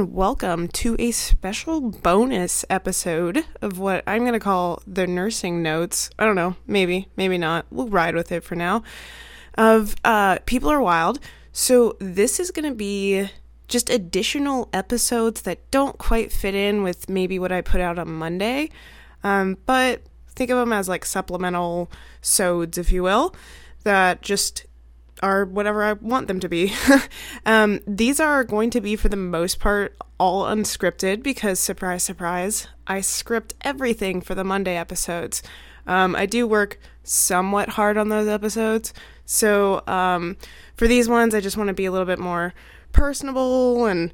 And welcome to a special bonus episode of what I'm going to call the nursing notes. I don't know, maybe, maybe not. We'll ride with it for now. Of uh, People Are Wild. So, this is going to be just additional episodes that don't quite fit in with maybe what I put out on Monday. Um, but think of them as like supplemental sods, if you will, that just are whatever I want them to be. um, these are going to be, for the most part, all unscripted because, surprise, surprise, I script everything for the Monday episodes. Um, I do work somewhat hard on those episodes. So um, for these ones, I just want to be a little bit more personable and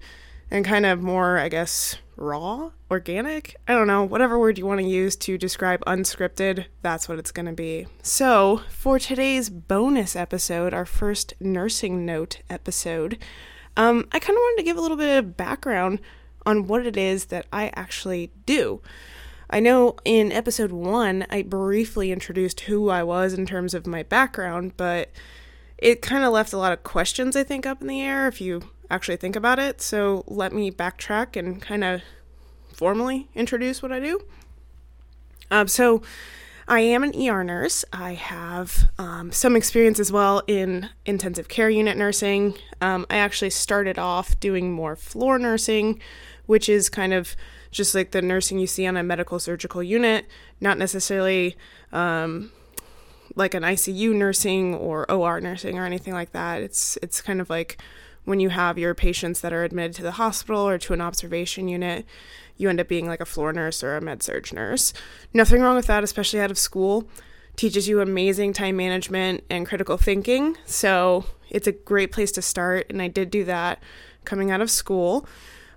and kind of more, I guess, raw, organic. I don't know, whatever word you want to use to describe unscripted, that's what it's going to be. So, for today's bonus episode, our first nursing note episode, um, I kind of wanted to give a little bit of background on what it is that I actually do. I know in episode one, I briefly introduced who I was in terms of my background, but it kind of left a lot of questions, I think, up in the air if you actually think about it. So let me backtrack and kind of formally introduce what I do. Um, so I am an ER nurse. I have um, some experience as well in intensive care unit nursing. Um, I actually started off doing more floor nursing, which is kind of just like the nursing you see on a medical surgical unit, not necessarily um, like an ICU nursing or OR nursing or anything like that. It's it's kind of like when you have your patients that are admitted to the hospital or to an observation unit, you end up being like a floor nurse or a med surg nurse. Nothing wrong with that, especially out of school. Teaches you amazing time management and critical thinking. So it's a great place to start. And I did do that coming out of school.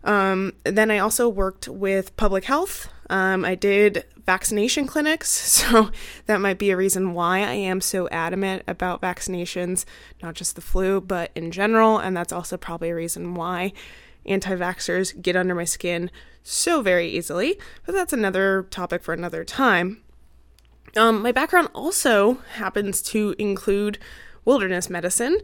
Um, then I also worked with public health. Um, I did vaccination clinics, so that might be a reason why I am so adamant about vaccinations, not just the flu, but in general. And that's also probably a reason why anti vaxxers get under my skin so very easily. But that's another topic for another time. Um, my background also happens to include wilderness medicine.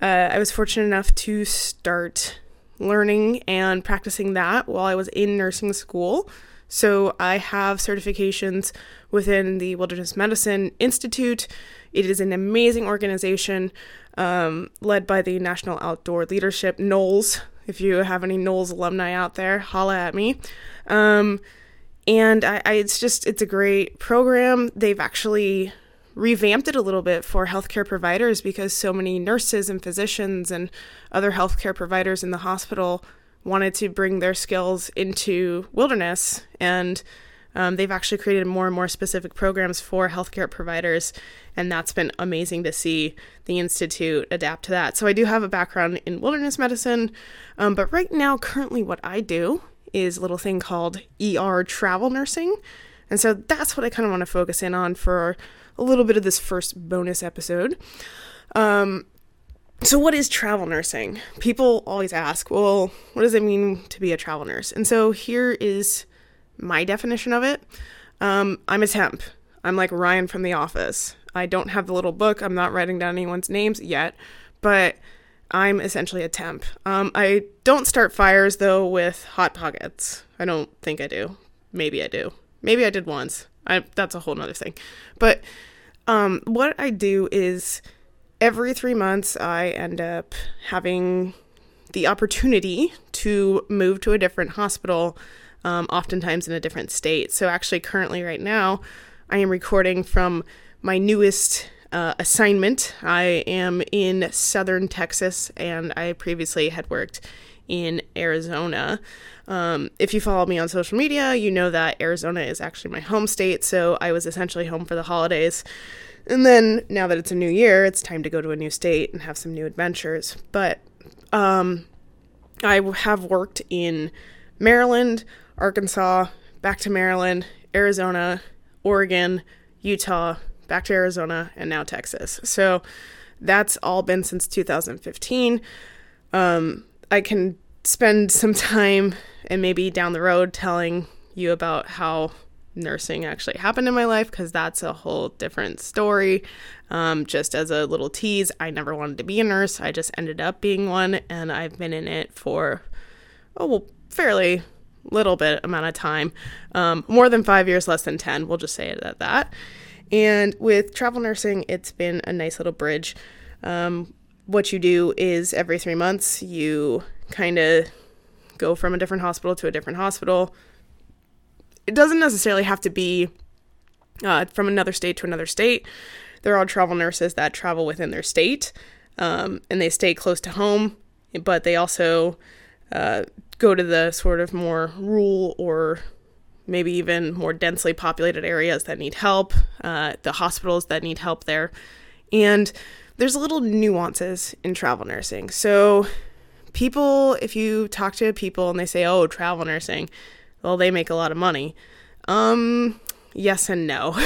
Uh, I was fortunate enough to start learning and practicing that while I was in nursing school. So I have certifications within the Wilderness Medicine Institute. It is an amazing organization um, led by the National Outdoor Leadership, NOLS. If you have any NOLS alumni out there, holla at me. Um, and I, I, it's just, it's a great program. They've actually revamped it a little bit for healthcare providers because so many nurses and physicians and other healthcare providers in the hospital wanted to bring their skills into wilderness and um, they've actually created more and more specific programs for healthcare providers and that's been amazing to see the institute adapt to that. So i do have a background in wilderness medicine um, but right now currently what i do is a little thing called er travel nursing. And so that's what i kind of want to focus in on for a little bit of this first bonus episode. Um, so, what is travel nursing? People always ask, well, what does it mean to be a travel nurse? And so here is my definition of it um, I'm a temp. I'm like Ryan from The Office. I don't have the little book, I'm not writing down anyone's names yet, but I'm essentially a temp. Um, I don't start fires though with Hot Pockets. I don't think I do. Maybe I do. Maybe I did once. I, that's a whole nother thing. But um, what I do is every three months, I end up having the opportunity to move to a different hospital, um, oftentimes in a different state. So, actually, currently, right now, I am recording from my newest uh, assignment. I am in southern Texas, and I previously had worked in Arizona. Um, if you follow me on social media, you know that Arizona is actually my home state, so I was essentially home for the holidays. And then now that it's a new year, it's time to go to a new state and have some new adventures. But um, I have worked in Maryland, Arkansas, back to Maryland, Arizona, Oregon, Utah, back to Arizona, and now Texas. So that's all been since 2015. Um, I can spend some time and maybe down the road telling you about how nursing actually happened in my life because that's a whole different story. Um, just as a little tease, I never wanted to be a nurse. I just ended up being one, and I've been in it for oh well fairly little bit amount of time um, more than five years less than 10 we'll just say it at that and with travel nursing it's been a nice little bridge um, what you do is every three months you kind of go from a different hospital to a different hospital it doesn't necessarily have to be uh, from another state to another state there are travel nurses that travel within their state um, and they stay close to home but they also uh, go to the sort of more rural or maybe even more densely populated areas that need help, uh, the hospitals that need help there. And there's little nuances in travel nursing. So, people, if you talk to people and they say, oh, travel nursing, well, they make a lot of money. Um, yes and no.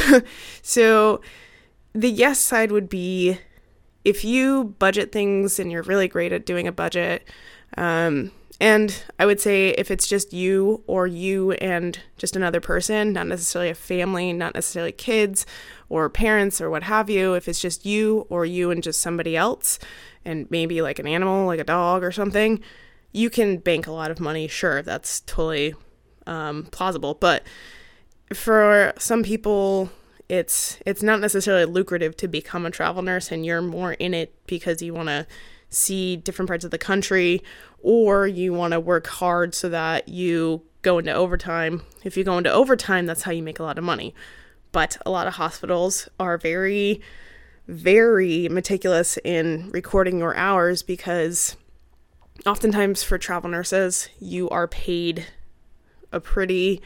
so, the yes side would be if you budget things and you're really great at doing a budget, um, and I would say if it's just you or you and just another person, not necessarily a family, not necessarily kids or parents or what have you, if it's just you or you and just somebody else, and maybe like an animal, like a dog or something, you can bank a lot of money. Sure, that's totally um, plausible. But for some people, it's it's not necessarily lucrative to become a travel nurse, and you're more in it because you want to see different parts of the country or you want to work hard so that you go into overtime. If you go into overtime, that's how you make a lot of money. But a lot of hospitals are very, very meticulous in recording your hours because oftentimes for travel nurses, you are paid a pretty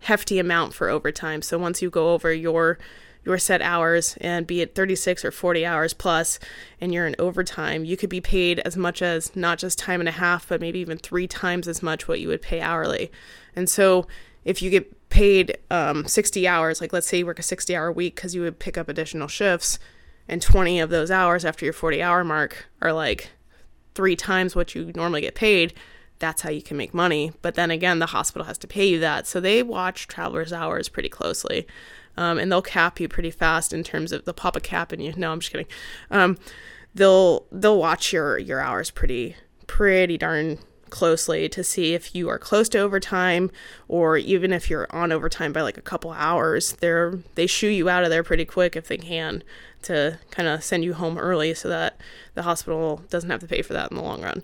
hefty amount for overtime. So once you go over your your set hours and be it 36 or 40 hours plus and you're in overtime, you could be paid as much as not just time and a half, but maybe even three times as much what you would pay hourly. And so if you get paid um, 60 hours, like let's say you work a 60 hour week because you would pick up additional shifts, and 20 of those hours after your 40 hour mark are like three times what you normally get paid, that's how you can make money. But then again, the hospital has to pay you that. So they watch travelers' hours pretty closely um, and they'll cap you pretty fast in terms of they'll pop a cap in you. No, I'm just kidding. Um, they'll they'll watch your your hours pretty pretty darn closely to see if you are close to overtime or even if you're on overtime by like a couple hours they're they shoo you out of there pretty quick if they can to kind of send you home early so that the hospital doesn't have to pay for that in the long run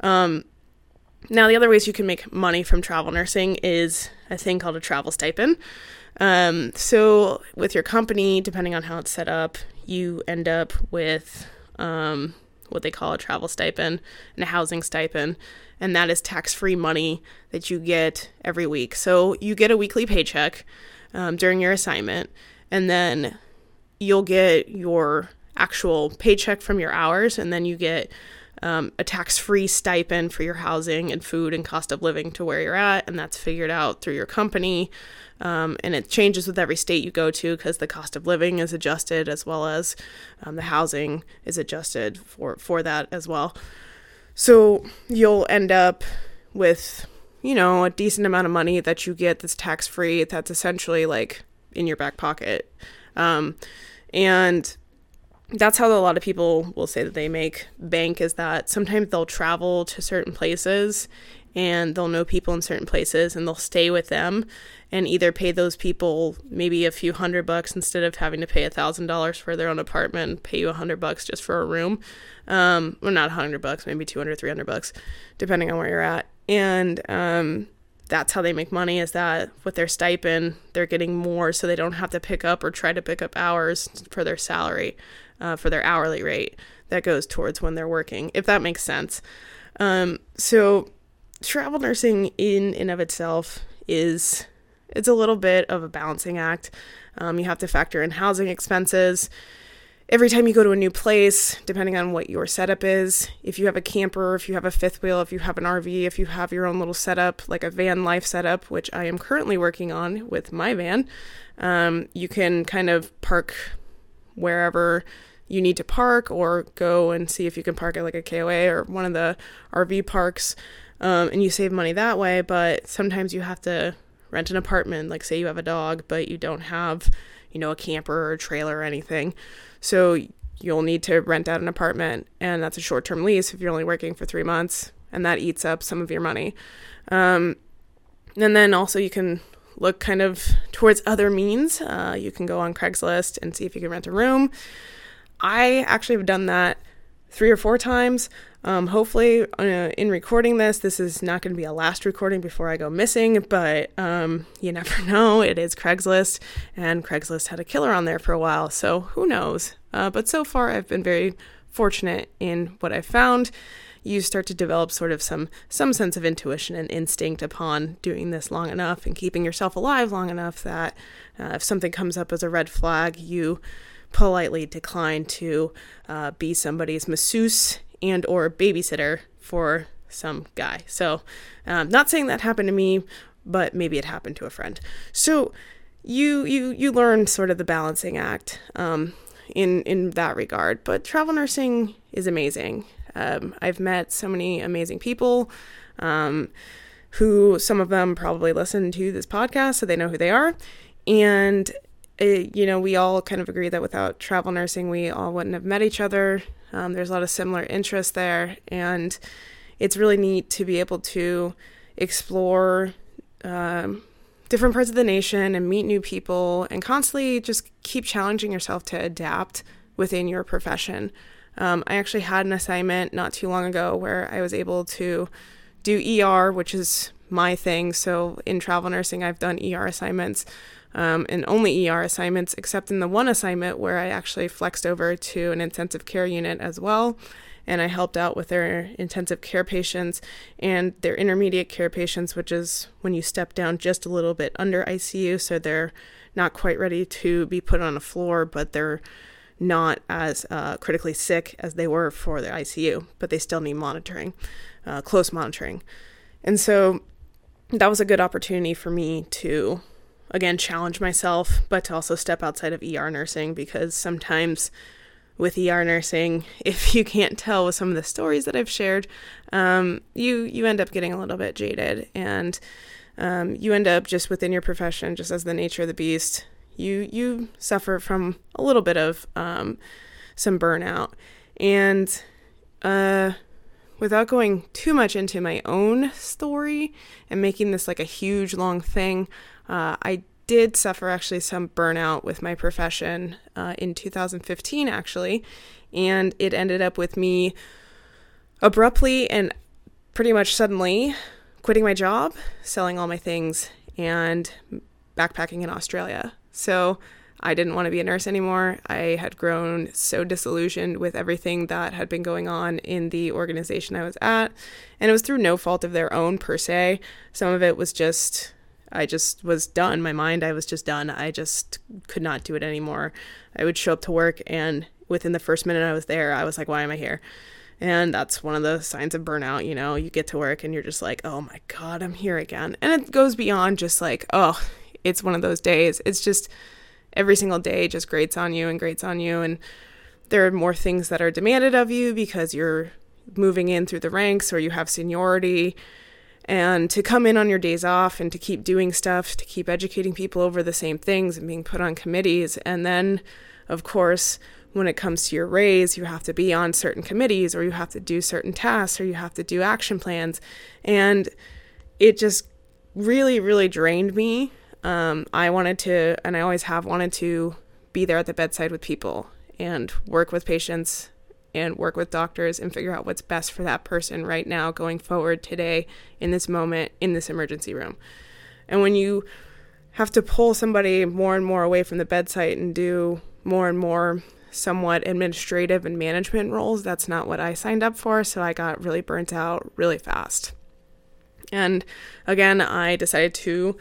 um, now the other ways you can make money from travel nursing is a thing called a travel stipend um, so with your company, depending on how it's set up, you end up with um, what they call a travel stipend and a housing stipend, and that is tax-free money that you get every week. So you get a weekly paycheck um, during your assignment, and then you'll get your actual paycheck from your hours, and then you get um, a tax free stipend for your housing and food and cost of living to where you're at, and that's figured out through your company. Um, and it changes with every state you go to because the cost of living is adjusted as well as um, the housing is adjusted for, for that as well. So you'll end up with, you know, a decent amount of money that you get that's tax free. That's essentially like in your back pocket. Um, and that's how a lot of people will say that they make bank is that sometimes they'll travel to certain places and they'll know people in certain places and they'll stay with them and either pay those people maybe a few hundred bucks instead of having to pay a thousand dollars for their own apartment pay you a hundred bucks just for a room. Um well not a hundred bucks maybe 200 300 bucks depending on where you're at. And um that's how they make money is that with their stipend they're getting more so they don't have to pick up or try to pick up hours for their salary uh, for their hourly rate that goes towards when they're working if that makes sense um, so travel nursing in and of itself is it's a little bit of a balancing act. Um, you have to factor in housing expenses. Every time you go to a new place, depending on what your setup is, if you have a camper, if you have a fifth wheel, if you have an RV, if you have your own little setup, like a van life setup, which I am currently working on with my van, um, you can kind of park wherever you need to park or go and see if you can park at like a KOA or one of the RV parks um, and you save money that way. But sometimes you have to rent an apartment, like say you have a dog, but you don't have, you know, a camper or a trailer or anything. So you'll need to rent out an apartment, and that's a short term lease if you're only working for three months. and that eats up some of your money. Um, and then also you can look kind of towards other means. Uh, you can go on Craigslist and see if you can rent a room. I actually have done that three or four times. Um, hopefully, uh, in recording this, this is not going to be a last recording before I go missing, but um, you never know. It is Craigslist, and Craigslist had a killer on there for a while, so who knows? Uh, but so far, I've been very fortunate in what I've found. You start to develop sort of some some sense of intuition and instinct upon doing this long enough and keeping yourself alive long enough that uh, if something comes up as a red flag, you politely decline to uh, be somebody's masseuse and or babysitter for some guy. So, um, not saying that happened to me, but maybe it happened to a friend. So, you you you learn sort of the balancing act um, in in that regard. But travel nursing is amazing. Um, I've met so many amazing people. Um, who some of them probably listen to this podcast, so they know who they are. And you know, we all kind of agree that without travel nursing, we all wouldn't have met each other. Um, there's a lot of similar interests there, and it's really neat to be able to explore um, different parts of the nation and meet new people and constantly just keep challenging yourself to adapt within your profession. Um, I actually had an assignment not too long ago where I was able to do ER, which is my thing. So in travel nursing, I've done ER assignments um, and only ER assignments, except in the one assignment where I actually flexed over to an intensive care unit as well. And I helped out with their intensive care patients and their intermediate care patients, which is when you step down just a little bit under ICU. So they're not quite ready to be put on a floor, but they're not as uh, critically sick as they were for the ICU, but they still need monitoring, uh, close monitoring. And so that was a good opportunity for me to again challenge myself, but to also step outside of ER nursing because sometimes with ER nursing, if you can't tell with some of the stories that I've shared, um, you you end up getting a little bit jaded, and um, you end up just within your profession, just as the nature of the beast, you you suffer from a little bit of um, some burnout, and uh, without going too much into my own story and making this like a huge long thing, uh, I did suffer actually some burnout with my profession uh, in 2015, actually, and it ended up with me abruptly and pretty much suddenly quitting my job, selling all my things, and backpacking in Australia. So I didn't want to be a nurse anymore. I had grown so disillusioned with everything that had been going on in the organization I was at. And it was through no fault of their own, per se. Some of it was just I just was done. My mind, I was just done. I just could not do it anymore. I would show up to work, and within the first minute I was there, I was like, why am I here? And that's one of the signs of burnout. You know, you get to work and you're just like, oh my God, I'm here again. And it goes beyond just like, oh, it's one of those days. It's just every single day just grates on you and grates on you. And there are more things that are demanded of you because you're moving in through the ranks or you have seniority and to come in on your days off and to keep doing stuff, to keep educating people over the same things and being put on committees. And then, of course, when it comes to your raise, you have to be on certain committees or you have to do certain tasks or you have to do action plans. And it just really, really drained me. Um, I wanted to, and I always have wanted to, be there at the bedside with people and work with patients and work with doctors and figure out what's best for that person right now, going forward today, in this moment, in this emergency room. And when you have to pull somebody more and more away from the bedside and do more and more somewhat administrative and management roles, that's not what I signed up for. So I got really burnt out really fast. And again, I decided to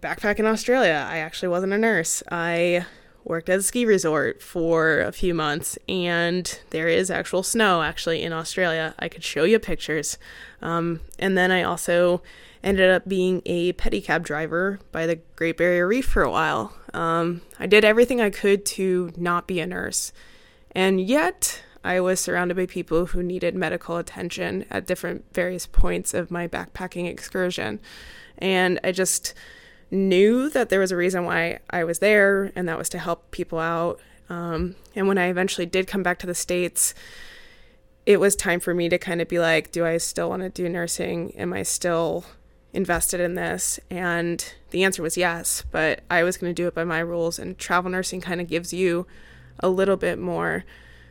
backpack in Australia. I actually wasn't a nurse. I worked at a ski resort for a few months, and there is actual snow actually in Australia. I could show you pictures. Um, and then I also ended up being a pedicab driver by the Great Barrier Reef for a while. Um, I did everything I could to not be a nurse, and yet I was surrounded by people who needed medical attention at different various points of my backpacking excursion. And I just knew that there was a reason why I was there, and that was to help people out. Um, and when I eventually did come back to the States, it was time for me to kind of be like, do I still want to do nursing? Am I still invested in this? And the answer was yes, but I was going to do it by my rules. And travel nursing kind of gives you a little bit more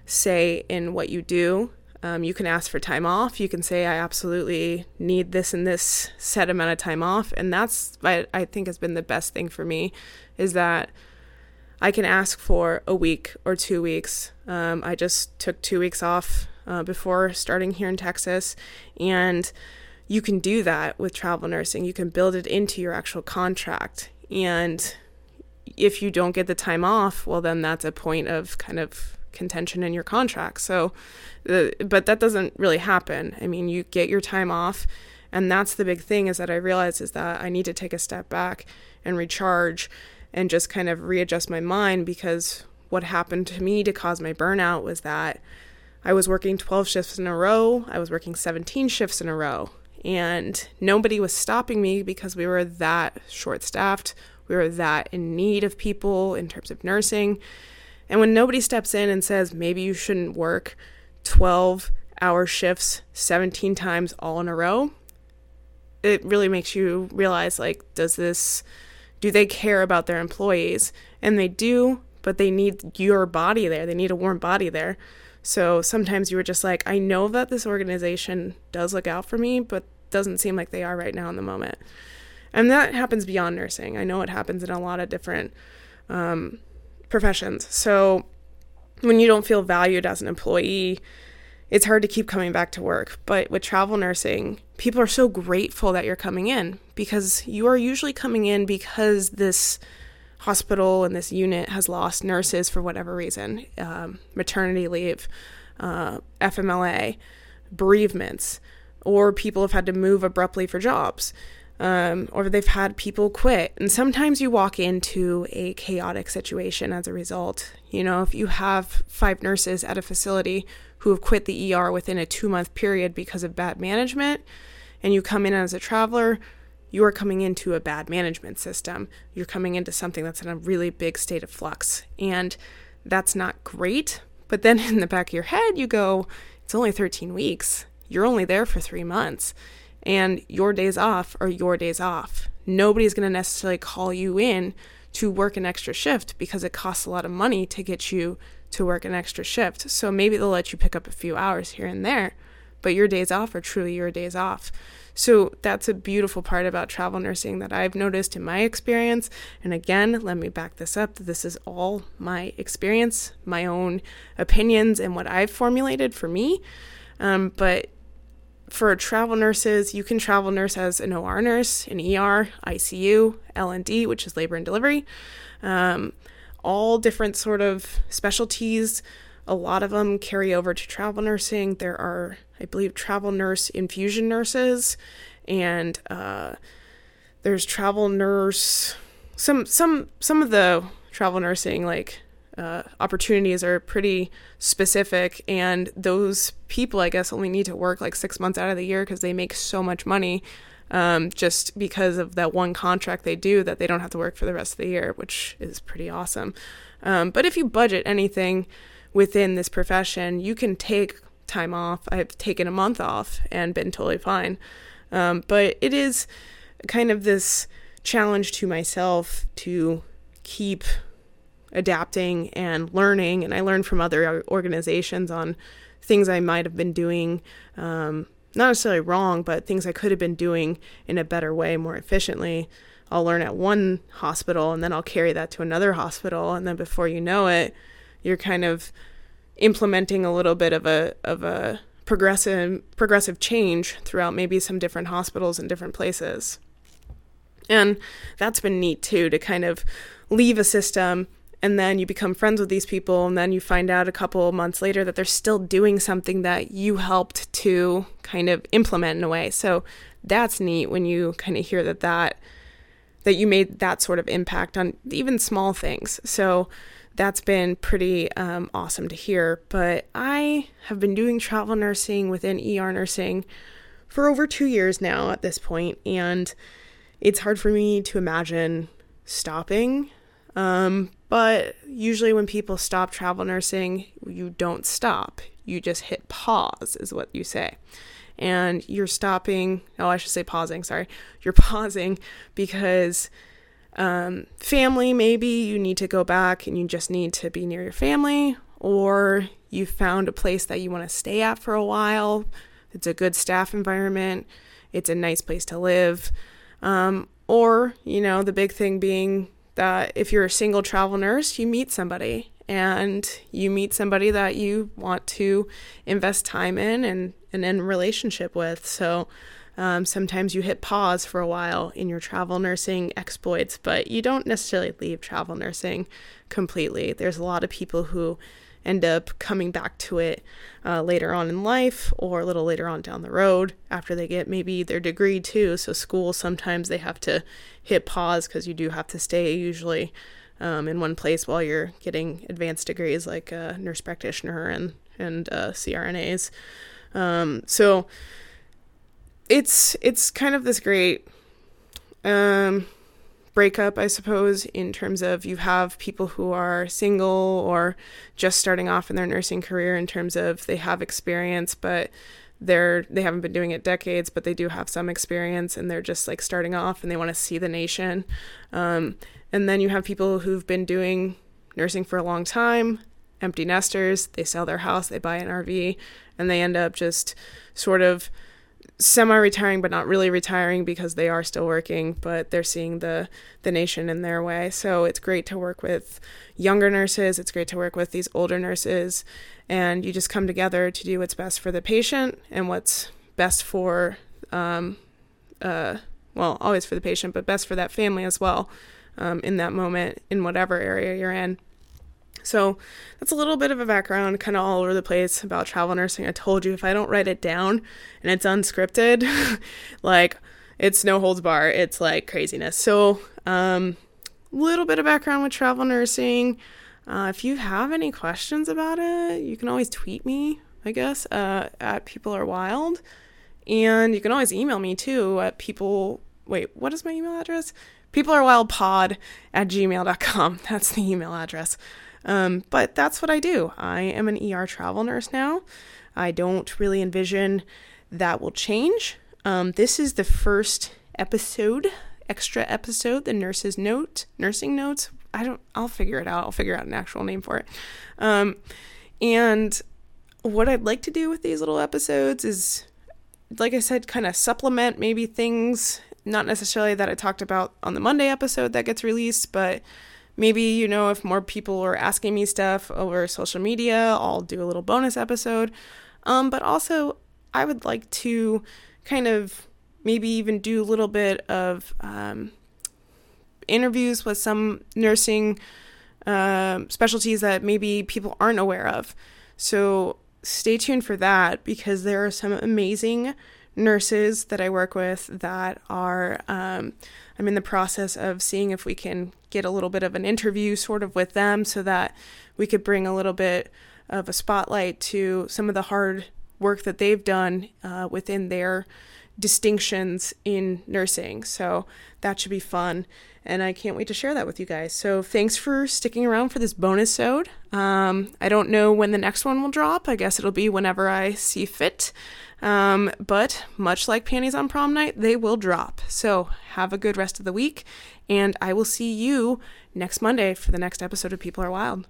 say in what you do. Um, you can ask for time off. You can say, I absolutely need this and this set amount of time off. And that's, what I think, has been the best thing for me is that I can ask for a week or two weeks. Um, I just took two weeks off uh, before starting here in Texas. And you can do that with travel nursing. You can build it into your actual contract. And if you don't get the time off, well, then that's a point of kind of contention in your contract. So, uh, but that doesn't really happen. I mean, you get your time off. And that's the big thing is that I realized is that I need to take a step back and recharge and just kind of readjust my mind because what happened to me to cause my burnout was that I was working 12 shifts in a row, I was working 17 shifts in a row, and nobody was stopping me because we were that short staffed. We were that in need of people in terms of nursing. And when nobody steps in and says, maybe you shouldn't work 12 hour shifts 17 times all in a row, it really makes you realize like, does this, do they care about their employees? And they do, but they need your body there. They need a warm body there. So sometimes you were just like, I know that this organization does look out for me, but doesn't seem like they are right now in the moment. And that happens beyond nursing. I know it happens in a lot of different um, professions. So when you don't feel valued as an employee, it's hard to keep coming back to work. But with travel nursing, people are so grateful that you're coming in because you are usually coming in because this hospital and this unit has lost nurses for whatever reason um, maternity leave, uh, FMLA, bereavements, or people have had to move abruptly for jobs. Um, or they've had people quit. And sometimes you walk into a chaotic situation as a result. You know, if you have five nurses at a facility who have quit the ER within a two month period because of bad management, and you come in as a traveler, you are coming into a bad management system. You're coming into something that's in a really big state of flux. And that's not great. But then in the back of your head, you go, it's only 13 weeks. You're only there for three months. And your days off are your days off. Nobody's going to necessarily call you in to work an extra shift because it costs a lot of money to get you to work an extra shift. So maybe they'll let you pick up a few hours here and there, but your days off are truly your days off. So that's a beautiful part about travel nursing that I've noticed in my experience. And again, let me back this up. This is all my experience, my own opinions, and what I've formulated for me. Um, but for travel nurses, you can travel nurse as an OR nurse, an ER, ICU, L&D, which is labor and delivery. Um, all different sort of specialties. A lot of them carry over to travel nursing. There are I believe, travel nurse infusion nurses, and uh, there's travel nurse. Some some some of the travel nursing like uh, opportunities are pretty specific, and those people, I guess, only need to work like six months out of the year because they make so much money. Um, just because of that one contract they do that they don't have to work for the rest of the year, which is pretty awesome. Um, but if you budget anything within this profession, you can take time off. I've taken a month off and been totally fine. Um, but it is kind of this challenge to myself to keep adapting and learning. And I learned from other organizations on things I might have been doing, um, not necessarily wrong, but things I could have been doing in a better way, more efficiently. I'll learn at one hospital and then I'll carry that to another hospital. And then before you know it, you're kind of implementing a little bit of a of a progressive progressive change throughout maybe some different hospitals and different places. And that's been neat too to kind of leave a system and then you become friends with these people and then you find out a couple months later that they're still doing something that you helped to kind of implement in a way. So that's neat when you kind of hear that that that you made that sort of impact on even small things. So that's been pretty um, awesome to hear. But I have been doing travel nursing within ER nursing for over two years now at this point, and it's hard for me to imagine stopping. Um, but usually, when people stop travel nursing, you don't stop. You just hit pause, is what you say. And you're stopping, oh, I should say pausing, sorry. You're pausing because um, family, maybe you need to go back and you just need to be near your family, or you found a place that you want to stay at for a while. It's a good staff environment, it's a nice place to live. Um, or, you know, the big thing being that if you're a single travel nurse, you meet somebody and you meet somebody that you want to invest time in and, and in relationship with. So um, sometimes you hit pause for a while in your travel nursing exploits, but you don't necessarily leave travel nursing completely. There's a lot of people who end up coming back to it uh, later on in life or a little later on down the road after they get maybe their degree too. So, school sometimes they have to hit pause because you do have to stay usually um, in one place while you're getting advanced degrees like a nurse practitioner and, and uh, CRNAs. Um, so, it's it's kind of this great um, breakup, I suppose, in terms of you have people who are single or just starting off in their nursing career in terms of they have experience, but they're they haven't been doing it decades, but they do have some experience and they're just like starting off and they want to see the nation. Um, and then you have people who've been doing nursing for a long time, empty nesters, they sell their house, they buy an RV, and they end up just sort of semi retiring but not really retiring because they are still working but they're seeing the the nation in their way. So it's great to work with younger nurses. It's great to work with these older nurses. And you just come together to do what's best for the patient and what's best for um, uh, well always for the patient but best for that family as well um, in that moment in whatever area you're in so that's a little bit of a background, kind of all over the place about travel nursing. I told you if I don't write it down and it's unscripted, like it's no holds bar. It's like craziness. So, um, little bit of background with travel nursing. Uh, if you have any questions about it, you can always tweet me, I guess, uh, at People Are Wild. And you can always email me too at people. Wait, what is my email address? People are wild pod at gmail.com. That's the email address. Um, but that's what I do. I am an ER travel nurse now. I don't really envision that will change. Um, this is the first episode, extra episode, the nurse's note, nursing notes. I don't, I'll figure it out. I'll figure out an actual name for it. Um, and what I'd like to do with these little episodes is, like I said, kind of supplement maybe things, not necessarily that I talked about on the Monday episode that gets released, but maybe you know if more people are asking me stuff over social media i'll do a little bonus episode. Um, but also i would like to kind of maybe even do a little bit of um, interviews with some nursing uh, specialties that maybe people aren't aware of. So stay tuned for that because there are some amazing nurses that i work with that are um, I'm in the process of seeing if we can get a little bit of an interview sort of with them so that we could bring a little bit of a spotlight to some of the hard work that they've done uh, within their distinctions in nursing. So that should be fun. And I can't wait to share that with you guys. So thanks for sticking around for this bonus sode. Um, I don't know when the next one will drop. I guess it'll be whenever I see fit. Um, but much like panties on prom night, they will drop. So have a good rest of the week, and I will see you next Monday for the next episode of People Are Wild.